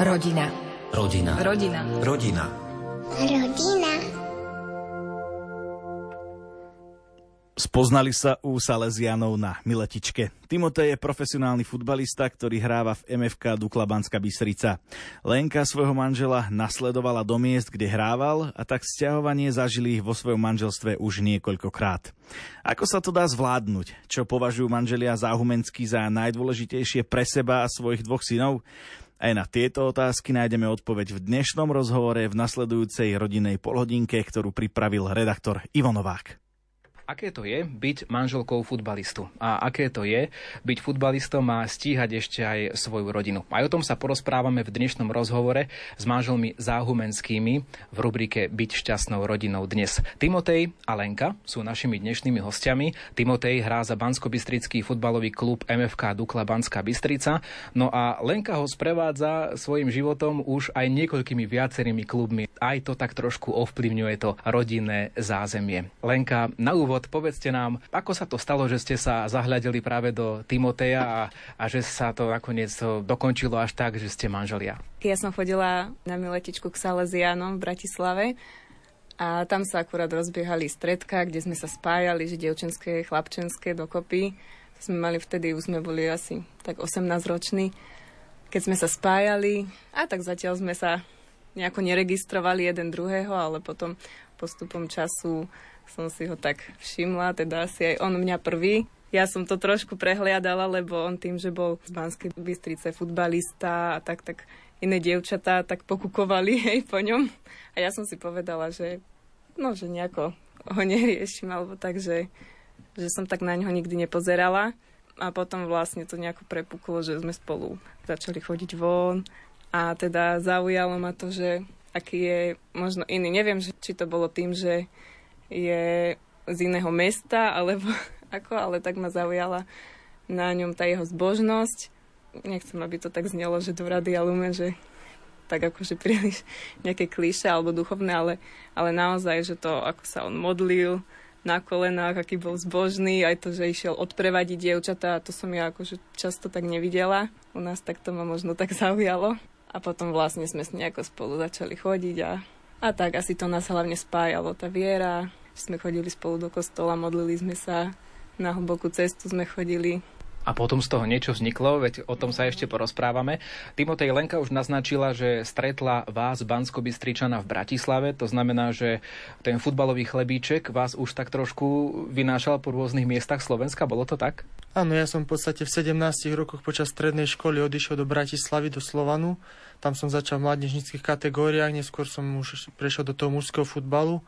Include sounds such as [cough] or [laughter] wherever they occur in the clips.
Rodina. Rodina. Rodina. Rodina. Rodina. Spoznali sa u Salesianov na Miletičke. Timotej je profesionálny futbalista, ktorý hráva v MFK Dukla Banská Bystrica. Lenka svojho manžela nasledovala do miest, kde hrával a tak sťahovanie zažili vo svojom manželstve už niekoľkokrát. Ako sa to dá zvládnuť? Čo považujú manželia Záhumenský za najdôležitejšie pre seba a svojich dvoch synov? Aj na tieto otázky nájdeme odpoveď v dnešnom rozhovore v nasledujúcej rodinnej polhodinke, ktorú pripravil redaktor Ivo Novák. Aké to je byť manželkou futbalistu? A aké to je byť futbalistom a stíhať ešte aj svoju rodinu? Aj o tom sa porozprávame v dnešnom rozhovore s manželmi Záhumenskými v rubrike Byť šťastnou rodinou dnes. Timotej a Lenka sú našimi dnešnými hostiami. Timotej hrá za bansko futbalový klub MFK Dukla Banská Bystrica. No a Lenka ho sprevádza svojim životom už aj niekoľkými viacerými klubmi. Aj to tak trošku ovplyvňuje to rodinné zázemie. Lenka, na úvod úvod, povedzte nám, ako sa to stalo, že ste sa zahľadili práve do Timoteja a, a že sa to nakoniec dokončilo až tak, že ste manželia. Ja som chodila na miletičku k Salesianom v Bratislave a tam sa akurát rozbiehali stredka, kde sme sa spájali, že dievčenské, chlapčenské dokopy. To sme mali vtedy, už sme boli asi tak 18 roční, keď sme sa spájali a tak zatiaľ sme sa nejako neregistrovali jeden druhého, ale potom postupom času som si ho tak všimla, teda asi aj on mňa prvý. Ja som to trošku prehliadala, lebo on tým, že bol z Banskej Bystrice futbalista a tak, tak iné dievčatá tak pokukovali [laughs] hej, po ňom. A ja som si povedala, že no, že nejako ho neriešim, alebo tak, že, že som tak na ňo nikdy nepozerala. A potom vlastne to nejako prepuklo, že sme spolu začali chodiť von. A teda zaujalo ma to, že aký je možno iný. Neviem, či to bolo tým, že je z iného mesta, alebo [laughs] ako, ale tak ma zaujala na ňom tá jeho zbožnosť. Nechcem, aby to tak znelo, že do Radia Lumen, že tak akože príliš nejaké klíše alebo duchovné, ale, ale naozaj, že to, ako sa on modlil na kolenách, aký bol zbožný, aj to, že išiel odprevadiť dievčatá, to som ja akože často tak nevidela. U nás tak to ma možno tak zaujalo. A potom vlastne sme s nejako spolu začali chodiť a, a tak asi to nás hlavne spájalo, tá viera, sme chodili spolu do kostola, modlili sme sa, na hlbokú cestu sme chodili. A potom z toho niečo vzniklo, veď o tom sa ešte porozprávame. Timotej Lenka už naznačila, že stretla vás bansko v Bratislave, to znamená, že ten futbalový chlebíček vás už tak trošku vynášal po rôznych miestach Slovenska, bolo to tak? Áno, ja som v podstate v 17 rokoch počas strednej školy odišiel do Bratislavy, do Slovanu. Tam som začal v mládežnických kategóriách, neskôr som už prešiel do toho mužského futbalu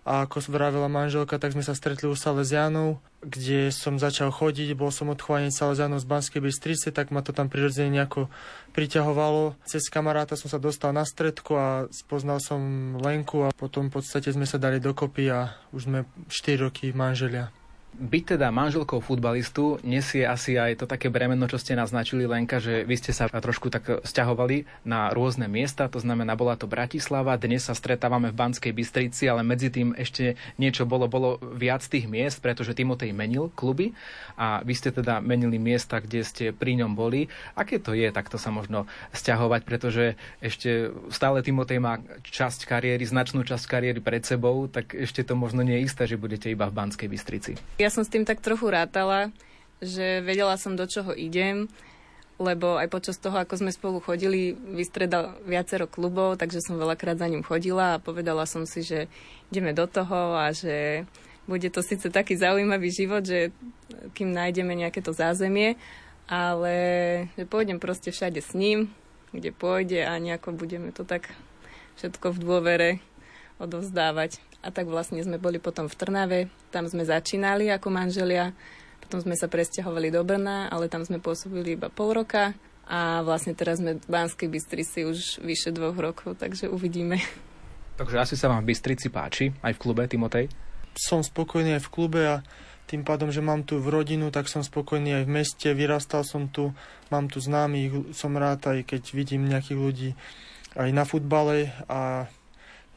a ako vravila manželka, tak sme sa stretli u Salesianov, kde som začal chodiť, bol som odchovaný Salesianov z Banskej Bystrice, tak ma to tam prirodzene nejako priťahovalo. Cez kamaráta som sa dostal na stredku a spoznal som Lenku a potom v podstate sme sa dali dokopy a už sme 4 roky manželia. Byť teda manželkou futbalistu nesie asi aj to také bremeno, čo ste naznačili, Lenka, že vy ste sa trošku tak stiahovali na rôzne miesta, to znamená, bola to Bratislava, dnes sa stretávame v Banskej Bystrici, ale medzi tým ešte niečo bolo, bolo viac tých miest, pretože Timotej menil kluby a vy ste teda menili miesta, kde ste pri ňom boli. Aké to je takto sa možno stiahovať, pretože ešte stále Timotej má časť kariéry, značnú časť kariéry pred sebou, tak ešte to možno nie je isté, že budete iba v Banskej Bystrici. Ja som s tým tak trochu rátala, že vedela som, do čoho idem, lebo aj počas toho, ako sme spolu chodili, vystredal viacero klubov, takže som veľakrát za ním chodila a povedala som si, že ideme do toho a že bude to síce taký zaujímavý život, že kým nájdeme nejaké to zázemie, ale že pôjdem proste všade s ním, kde pôjde a nejako budeme to tak všetko v dôvere odovzdávať. A tak vlastne sme boli potom v Trnave, tam sme začínali ako manželia, potom sme sa presťahovali do Brna, ale tam sme pôsobili iba pol roka a vlastne teraz sme v Banskej Bystrici už vyše dvoch rokov, takže uvidíme. Takže asi sa vám v Bystrici páči, aj v klube, Timotej? Som spokojný aj v klube a tým pádom, že mám tu v rodinu, tak som spokojný aj v meste, vyrastal som tu, mám tu známych, som rád aj keď vidím nejakých ľudí aj na futbale a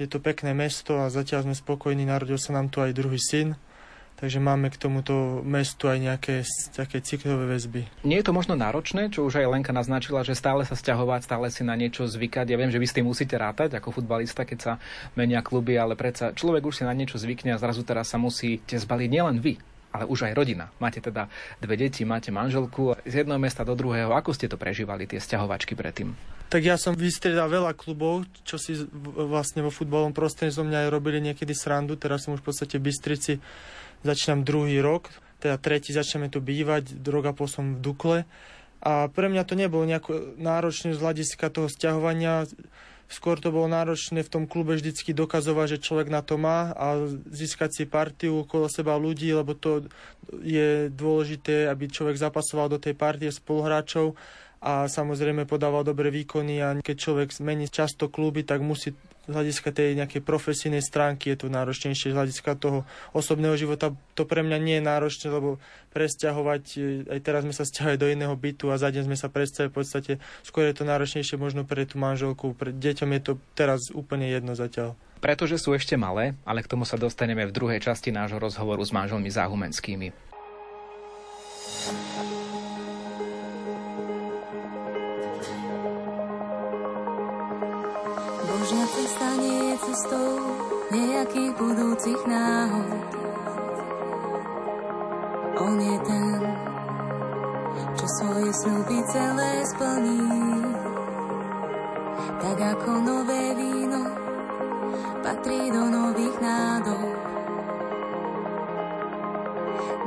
je to pekné mesto a zatiaľ sme spokojní, narodil sa nám tu aj druhý syn Takže máme k tomuto mestu aj nejaké také cyklové väzby. Nie je to možno náročné, čo už aj Lenka naznačila, že stále sa stiahovať, stále si na niečo zvykať. Ja viem, že vy s tým musíte rátať ako futbalista, keď sa menia kluby, ale predsa človek už si na niečo zvykne a zrazu teraz sa musíte zbaliť nielen vy, ale už aj rodina. Máte teda dve deti, máte manželku z jedného mesta do druhého. Ako ste to prežívali, tie stiahovačky predtým? Tak ja som vystriedal veľa klubov, čo si vlastne vo futbalom prostredníctvom zo mňa aj robili niekedy srandu. Teraz som už v podstate v Bystrici začínam druhý rok, teda tretí začneme tu bývať, rok a som v Dukle. A pre mňa to nebolo nejako náročné z hľadiska toho stiahovania. Skôr to bolo náročné v tom klube vždycky dokazovať, že človek na to má a získať si partiu okolo seba ľudí, lebo to je dôležité, aby človek zapasoval do tej partie spoluhráčov a samozrejme podával dobré výkony a keď človek zmení často kluby, tak musí z hľadiska tej nejakej profesijnej stránky je to náročnejšie, z hľadiska toho osobného života to pre mňa nie je náročné, lebo presťahovať, e, aj teraz sme sa stiahovali do iného bytu a za deň sme sa presťahovali, v podstate skôr je to náročnejšie možno pre tú manželku, pre deťom je to teraz úplne jedno zatiaľ. Pretože sú ešte malé, ale k tomu sa dostaneme v druhej časti nášho rozhovoru s manželmi Záhumenskými. Cestou nejakých budúcich náhod. On je ten, čo svoje sľuby celé splní. Tak ako nové víno patrí do nových nádob.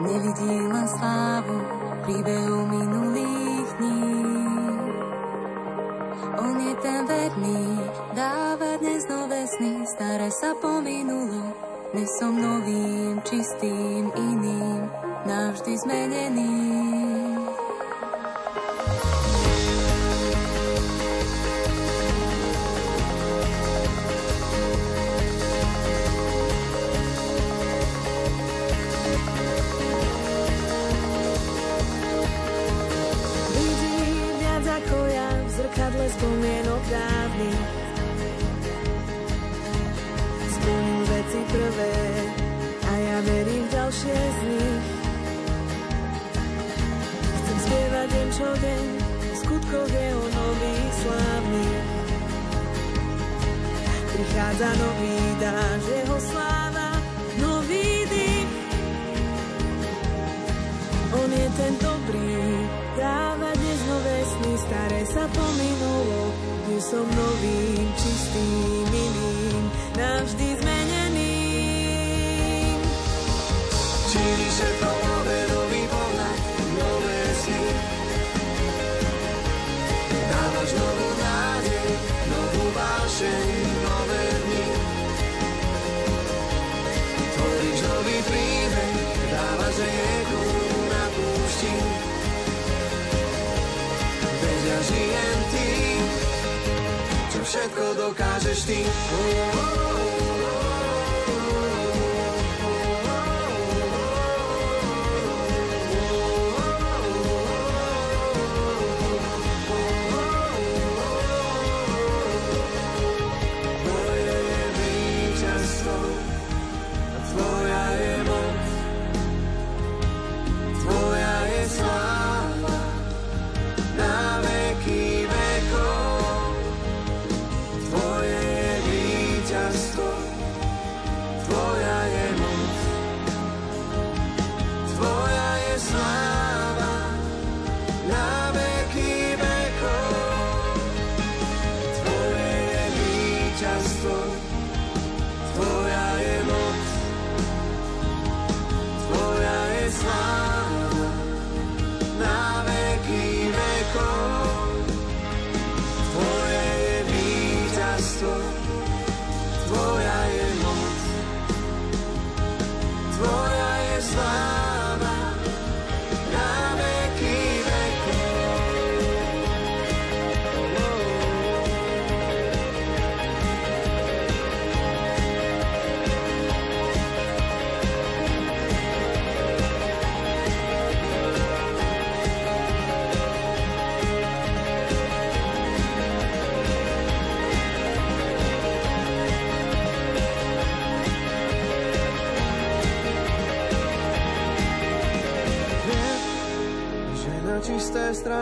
Nevidí len slávu príbehu minulých dní. On je ten verný, sny, staré sa pominulo. Dnes som novým, čistým, iným, navždy zmeneným. Prichádza nový dáž, jeho sláva, nový dých. On je ten dobrý, dáva dnes nové sny, staré sa pominulo. Dnes som novým, čistým, iným, navždy zmeneným. Čili sa všetko dokážeš ty. Oh, oh, oh.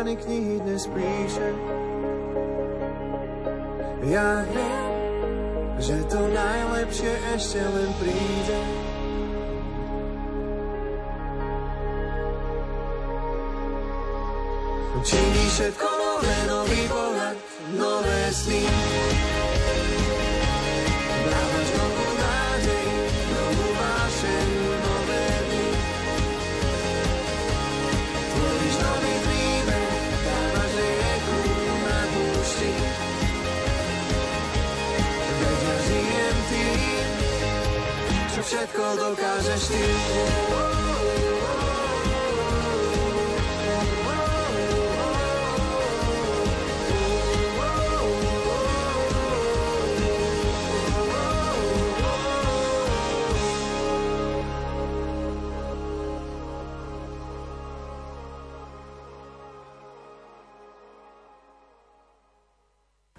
Strany knihy dnes píše. Ja viem, že to najlepšie ešte len príde. Činí všetko nové, nový pohľad, nové sny. Všetko dokážeš ty.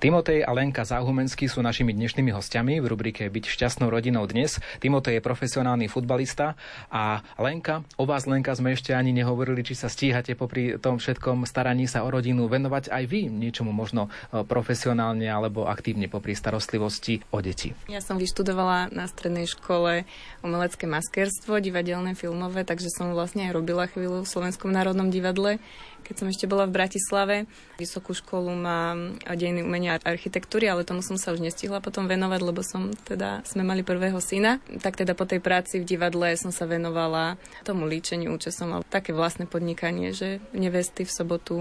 Timotej a Lenka Záhumenský sú našimi dnešnými hostiami v rubrike Byť šťastnou rodinou dnes. Timotej je profesionálny futbalista a Lenka, o vás Lenka sme ešte ani nehovorili, či sa stíhate popri tom všetkom staraní sa o rodinu venovať aj vy niečomu možno e, profesionálne alebo aktívne popri starostlivosti o deti. Ja som vyštudovala na strednej škole umelecké maskerstvo, divadelné, filmové, takže som vlastne aj robila chvíľu v Slovenskom národnom divadle keď som ešte bola v Bratislave. Vysokú školu mám dejiny umenia architektúry, ale tomu som sa už nestihla potom venovať, lebo som teda, sme mali prvého syna. Tak teda po tej práci v divadle som sa venovala tomu líčeniu, čo som také vlastné podnikanie, že nevesty v sobotu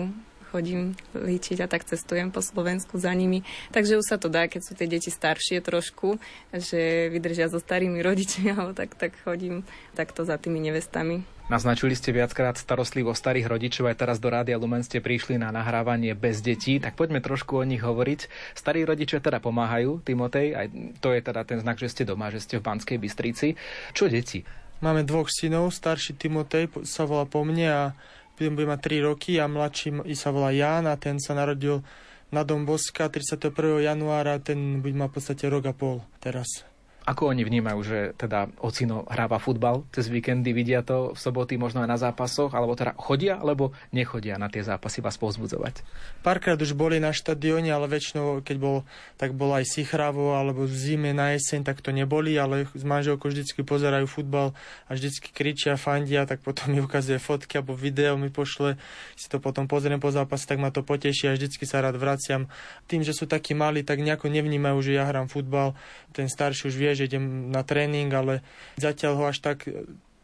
chodím líčiť a tak cestujem po Slovensku za nimi. Takže už sa to dá, keď sú tie deti staršie trošku, že vydržia so starými rodičmi, [laughs] alebo tak, tak chodím takto za tými nevestami. Naznačili ste viackrát starostlivo starých rodičov, aj teraz do Rádia Lumen ste prišli na nahrávanie bez detí, tak poďme trošku o nich hovoriť. Starí rodičia teda pomáhajú, Timotej, aj to je teda ten znak, že ste doma, že ste v Banskej Bystrici. Čo deti? Máme dvoch synov, starší Timotej sa volá po mne a bude mať 3 roky a mladší sa volá Jan a ten sa narodil na Dom Boska 31. januára, ten bude mať v podstate rok a pol teraz. Ako oni vnímajú, že teda ocino hráva futbal cez víkendy, vidia to v soboty možno aj na zápasoch, alebo teda chodia, alebo nechodia na tie zápasy vás povzbudzovať? Párkrát už boli na štadióne, ale väčšinou, keď bol, tak bol aj Sichravo, alebo v zime na jeseň, tak to neboli, ale s manželkou vždycky pozerajú futbal a vždycky kričia, fandia, tak potom mi ukazuje fotky alebo video mi pošle, si to potom pozriem po zápase, tak ma to poteší a vždycky sa rád vraciam. Tým, že sú takí malí, tak nejako nevnímajú, že ja hrám futbal. Ten starší už vie, že idem na tréning, ale zatiaľ ho až tak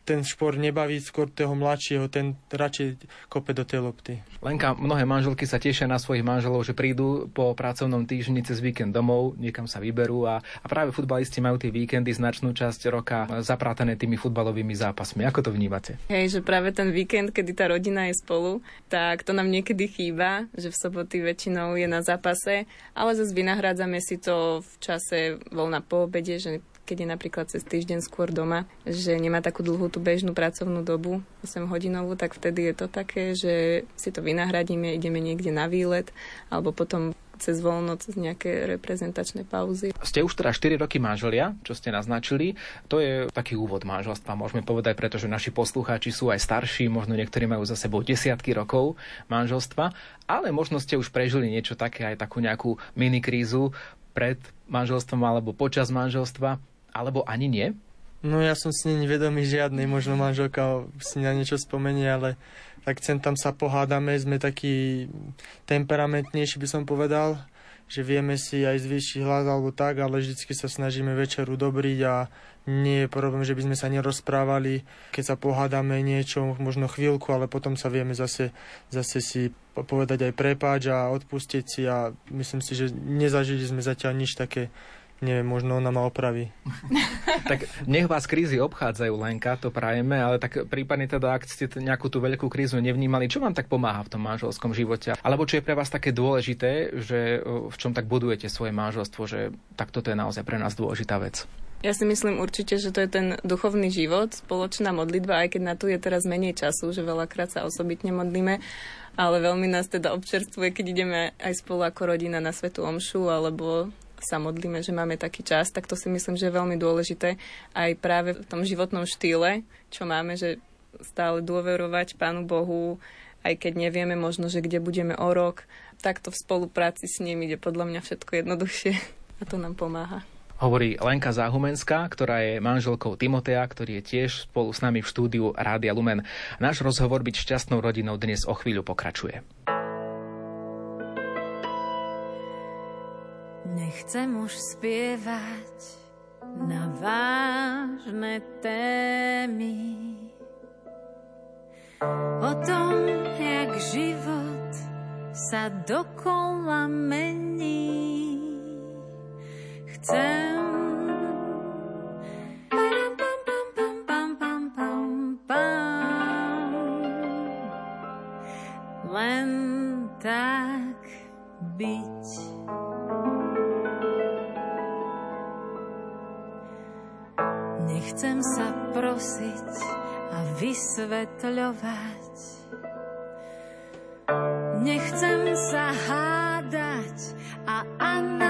ten šport nebaví, skôr toho mladšieho, ten radšej kope do tej lopty. Lenka, mnohé manželky sa tešia na svojich manželov, že prídu po pracovnom týždni cez víkend domov, niekam sa vyberú a, a práve futbalisti majú tie víkendy značnú časť roka zaprátané tými futbalovými zápasmi. Ako to vnímate? Hej, že práve ten víkend, kedy tá rodina je spolu, tak to nám niekedy chýba, že v soboty väčšinou je na zápase, ale zase vynahrádzame si to v čase voľna po obede, že keď je napríklad cez týždeň skôr doma, že nemá takú dlhú tú bežnú pracovnú dobu, 8 hodinovú, tak vtedy je to také, že si to vynahradíme, ideme niekde na výlet, alebo potom cez voľno, cez nejaké reprezentačné pauzy. Ste už teda 4 roky manželia, čo ste naznačili. To je taký úvod manželstva, môžeme povedať, pretože naši poslucháči sú aj starší, možno niektorí majú za sebou desiatky rokov manželstva, ale možno ste už prežili niečo také, aj takú nejakú mini krízu pred manželstvom alebo počas manželstva. Alebo ani nie? No ja som si není vedomý žiadnej, možno manželka si na niečo spomenie, ale tak sem tam sa pohádame, sme takí temperamentnejší by som povedal, že vieme si aj zvýšiť hlas alebo tak, ale vždycky sa snažíme večeru dobriť a nie je problém, že by sme sa nerozprávali, keď sa pohádame niečo, možno chvíľku, ale potom sa vieme zase, zase si povedať aj prepáč a odpustiť si a myslím si, že nezažili sme zatiaľ nič také neviem, možno ona ma opraví. [laughs] tak nech vás krízy obchádzajú, Lenka, to prajeme, ale tak prípadne teda, ak ste nejakú tú veľkú krízu nevnímali, čo vám tak pomáha v tom manželskom živote? Alebo čo je pre vás také dôležité, že v čom tak budujete svoje manželstvo, že tak toto je naozaj pre nás dôležitá vec? Ja si myslím určite, že to je ten duchovný život, spoločná modlitba, aj keď na tu je teraz menej času, že veľakrát sa osobitne modlíme, ale veľmi nás teda občerstvuje, keď ideme aj spolu ako rodina na Svetu Omšu alebo sa modlíme, že máme taký čas, tak to si myslím, že je veľmi dôležité aj práve v tom životnom štýle, čo máme, že stále dôverovať Pánu Bohu, aj keď nevieme možno, že kde budeme o rok, takto v spolupráci s ním ide podľa mňa všetko jednoduchšie a to nám pomáha. Hovorí Lenka Záhumenská, ktorá je manželkou Timotea, ktorý je tiež spolu s nami v štúdiu Rádia Lumen. Náš rozhovor byť šťastnou rodinou dnes o chvíľu pokračuje. Nechcem už spievať na vážne témy o tom, jak život sa dokola mení. Chcem len tak byť. Nechcem sa prosiť a vysvetľovať. Nechcem sa hádať a analyzovať.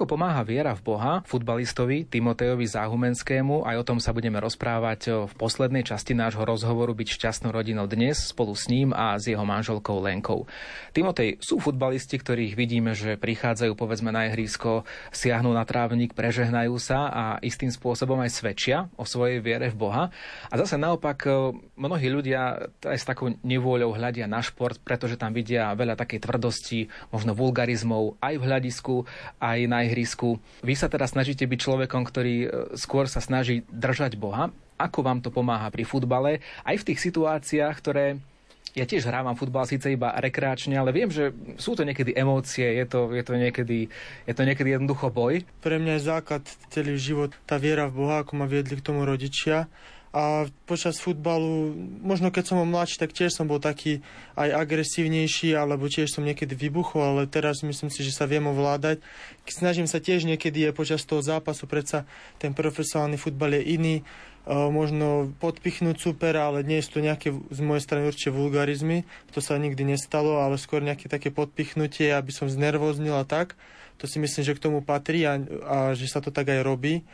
Ako pomáha viera v Boha futbalistovi Timotejovi Záhumenskému? Aj o tom sa budeme rozprávať v poslednej časti nášho rozhovoru Byť šťastnou rodinou dnes spolu s ním a s jeho manželkou Lenkou. Timotej, sú futbalisti, ktorých vidíme, že prichádzajú povedzme na ihrisko, siahnu na trávnik, prežehnajú sa a istým spôsobom aj svedčia o svojej viere v Boha. A zase naopak e, mnohí ľudia aj s takou nevôľou hľadia na šport, pretože tam vidia veľa takej tvrdosti, možno vulgarizmov aj v hľadisku, aj na ihrisku. Vy sa teda snažíte byť človekom, ktorý e, skôr sa snaží držať Boha. Ako vám to pomáha pri futbale? Aj v tých situáciách, ktoré ja tiež hrávam futbal síce iba rekreačne, ale viem, že sú to niekedy emócie, je to, je to, niekedy, je to niekedy jednoducho boj. Pre mňa je základ celý život tá viera v Boha, ako ma viedli k tomu rodičia. A počas futbalu, možno keď som bol mladší, tak tiež som bol taký aj agresívnejší, alebo tiež som niekedy vybuchol, ale teraz myslím si, že sa viem ovládať. Snažím sa tiež niekedy je počas toho zápasu, predsa ten profesionálny futbal je iný, e, možno podpichnúť supera, ale nie sú to nejaké z mojej strany určite vulgarizmy, to sa nikdy nestalo, ale skôr nejaké také podpichnutie, aby som znervoznil a tak. To si myslím, že k tomu patrí a, a že sa to tak aj robí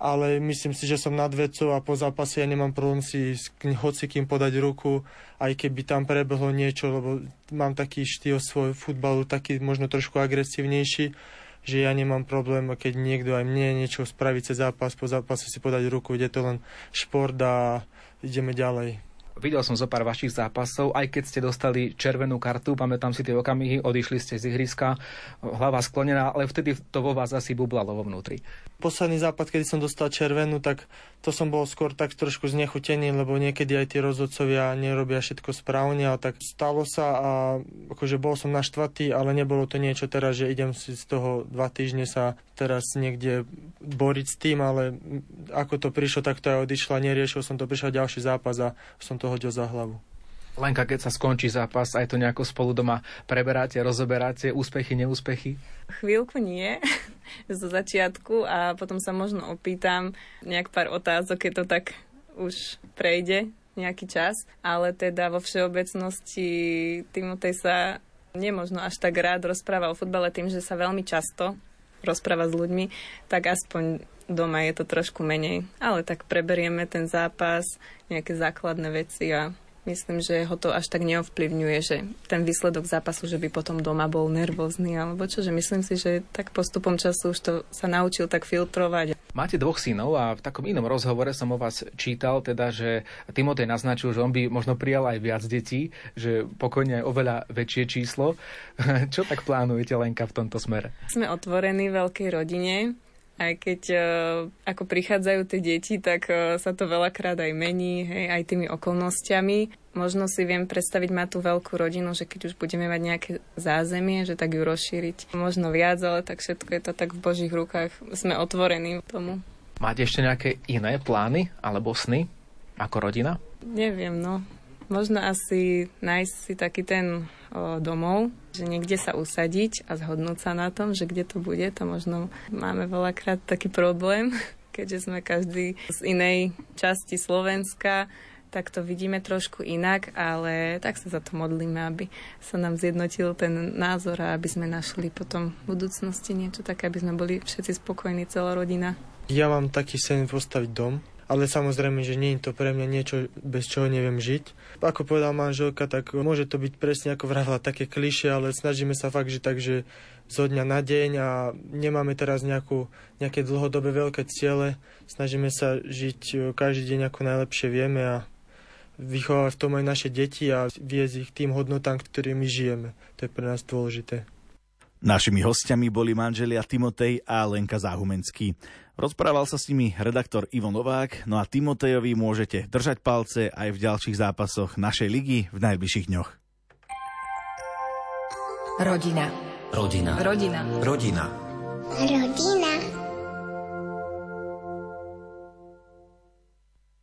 ale myslím si, že som nad vecou a po zápase ja nemám problém si s hocikým podať ruku, aj keby tam prebehlo niečo, lebo mám taký štýl svoj futbalu, taký možno trošku agresívnejší, že ja nemám problém, keď niekto aj mne niečo spraví cez zápas, po zápase si podať ruku, ide to len šport a ideme ďalej. Videl som zo pár vašich zápasov, aj keď ste dostali červenú kartu, pamätám si tie okamihy, odišli ste z ihriska, hlava sklonená, ale vtedy to vo vás asi bublalo vo vnútri. Posledný zápas, kedy som dostal červenú, tak to som bol skôr tak trošku znechutený, lebo niekedy aj tí rozhodcovia nerobia všetko správne, ale tak stalo sa a akože bol som naštvatý, ale nebolo to niečo teraz, že idem si z toho dva týždne sa teraz niekde boriť s tým, ale ako to prišlo, tak to aj odišlo, neriešil som to, prišiel ďalší zápas a som to hodil za hlavu. Lenka, keď sa skončí zápas, aj to nejako spolu doma preberáte, rozoberáte, úspechy, neúspechy? Chvíľku nie, [laughs] zo začiatku a potom sa možno opýtam nejak pár otázok, keď to tak už prejde nejaký čas, ale teda vo všeobecnosti Timotej sa nemožno až tak rád rozpráva o futbale tým, že sa veľmi často rozpráva s ľuďmi, tak aspoň doma je to trošku menej. Ale tak preberieme ten zápas, nejaké základné veci a myslím, že ho to až tak neovplyvňuje, že ten výsledok zápasu, že by potom doma bol nervózny alebo čo, že myslím si, že tak postupom času už to sa naučil tak filtrovať. Máte dvoch synov a v takom inom rozhovore som o vás čítal, teda, že Timotej naznačil, že on by možno prijal aj viac detí, že pokojne aj oveľa väčšie číslo. [laughs] Čo tak plánujete, Lenka, v tomto smere? Sme otvorení veľkej rodine aj keď uh, ako prichádzajú tie deti, tak uh, sa to veľakrát aj mení, hej, aj tými okolnostiami. Možno si viem predstaviť mať tú veľkú rodinu, že keď už budeme mať nejaké zázemie, že tak ju rozšíriť. Možno viac, ale tak všetko je to tak v Božích rukách. Sme otvorení tomu. Máte ešte nejaké iné plány alebo sny ako rodina? Neviem, no. Možno asi nájsť si taký ten o, domov, že niekde sa usadiť a zhodnúť sa na tom, že kde to bude, to možno máme veľakrát taký problém, [laughs] keďže sme každý z inej časti Slovenska, tak to vidíme trošku inak, ale tak sa za to modlíme, aby sa nám zjednotil ten názor a aby sme našli potom v budúcnosti niečo také, aby sme boli všetci spokojní, celá rodina. Ja mám taký sen postaviť dom, ale samozrejme, že nie je to pre mňa niečo, bez čoho neviem žiť. Ako povedala manželka, tak môže to byť presne ako vravila také kliše, ale snažíme sa fakt, že tak, že zo dňa na deň a nemáme teraz nejakú, nejaké dlhodobé veľké ciele. Snažíme sa žiť e, každý deň ako najlepšie vieme a vychovávať v tom aj naše deti a viesť ich tým hodnotám, ktorými žijeme. To je pre nás dôležité. Našimi hostiami boli manželia Timotej a Lenka Záhumenský. Rozprával sa s nimi redaktor Ivo Novák, no a Timotejovi môžete držať palce aj v ďalších zápasoch našej ligy v najbližších dňoch. Rodina. Rodina. Rodina. Rodina. Rodina.